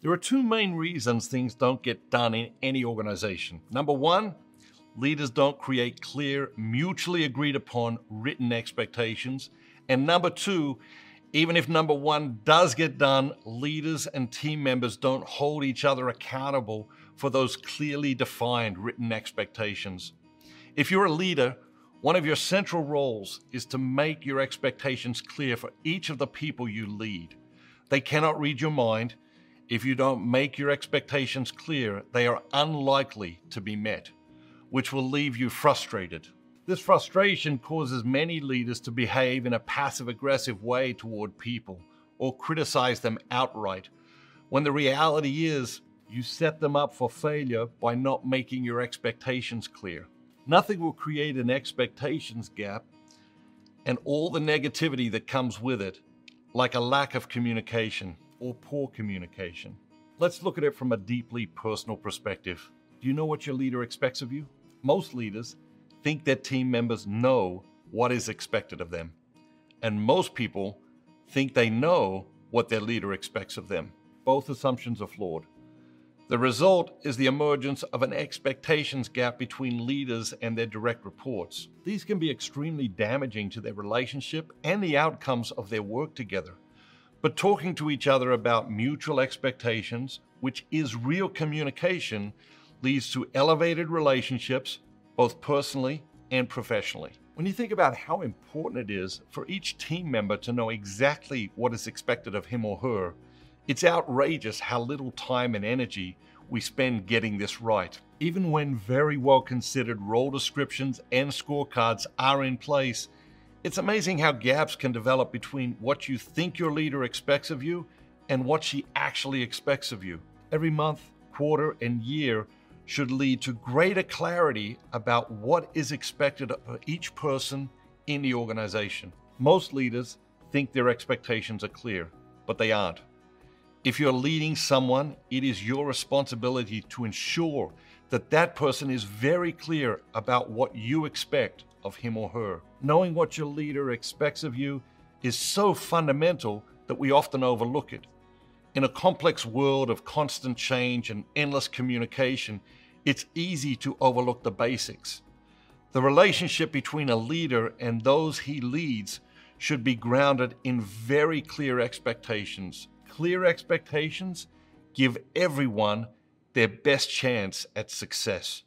There are two main reasons things don't get done in any organization. Number one, leaders don't create clear, mutually agreed upon written expectations. And number two, even if number one does get done, leaders and team members don't hold each other accountable for those clearly defined written expectations. If you're a leader, one of your central roles is to make your expectations clear for each of the people you lead. They cannot read your mind. If you don't make your expectations clear, they are unlikely to be met, which will leave you frustrated. This frustration causes many leaders to behave in a passive aggressive way toward people or criticize them outright, when the reality is you set them up for failure by not making your expectations clear. Nothing will create an expectations gap and all the negativity that comes with it, like a lack of communication or poor communication. Let's look at it from a deeply personal perspective. Do you know what your leader expects of you? Most leaders think that team members know what is expected of them. And most people think they know what their leader expects of them. Both assumptions are flawed. The result is the emergence of an expectations gap between leaders and their direct reports. These can be extremely damaging to their relationship and the outcomes of their work together. But talking to each other about mutual expectations, which is real communication, leads to elevated relationships, both personally and professionally. When you think about how important it is for each team member to know exactly what is expected of him or her, it's outrageous how little time and energy we spend getting this right. Even when very well considered role descriptions and scorecards are in place, it's amazing how gaps can develop between what you think your leader expects of you and what she actually expects of you. Every month, quarter, and year should lead to greater clarity about what is expected of each person in the organization. Most leaders think their expectations are clear, but they aren't. If you're leading someone, it is your responsibility to ensure that that person is very clear about what you expect of him or her. Knowing what your leader expects of you is so fundamental that we often overlook it. In a complex world of constant change and endless communication, it's easy to overlook the basics. The relationship between a leader and those he leads should be grounded in very clear expectations. Clear expectations give everyone their best chance at success.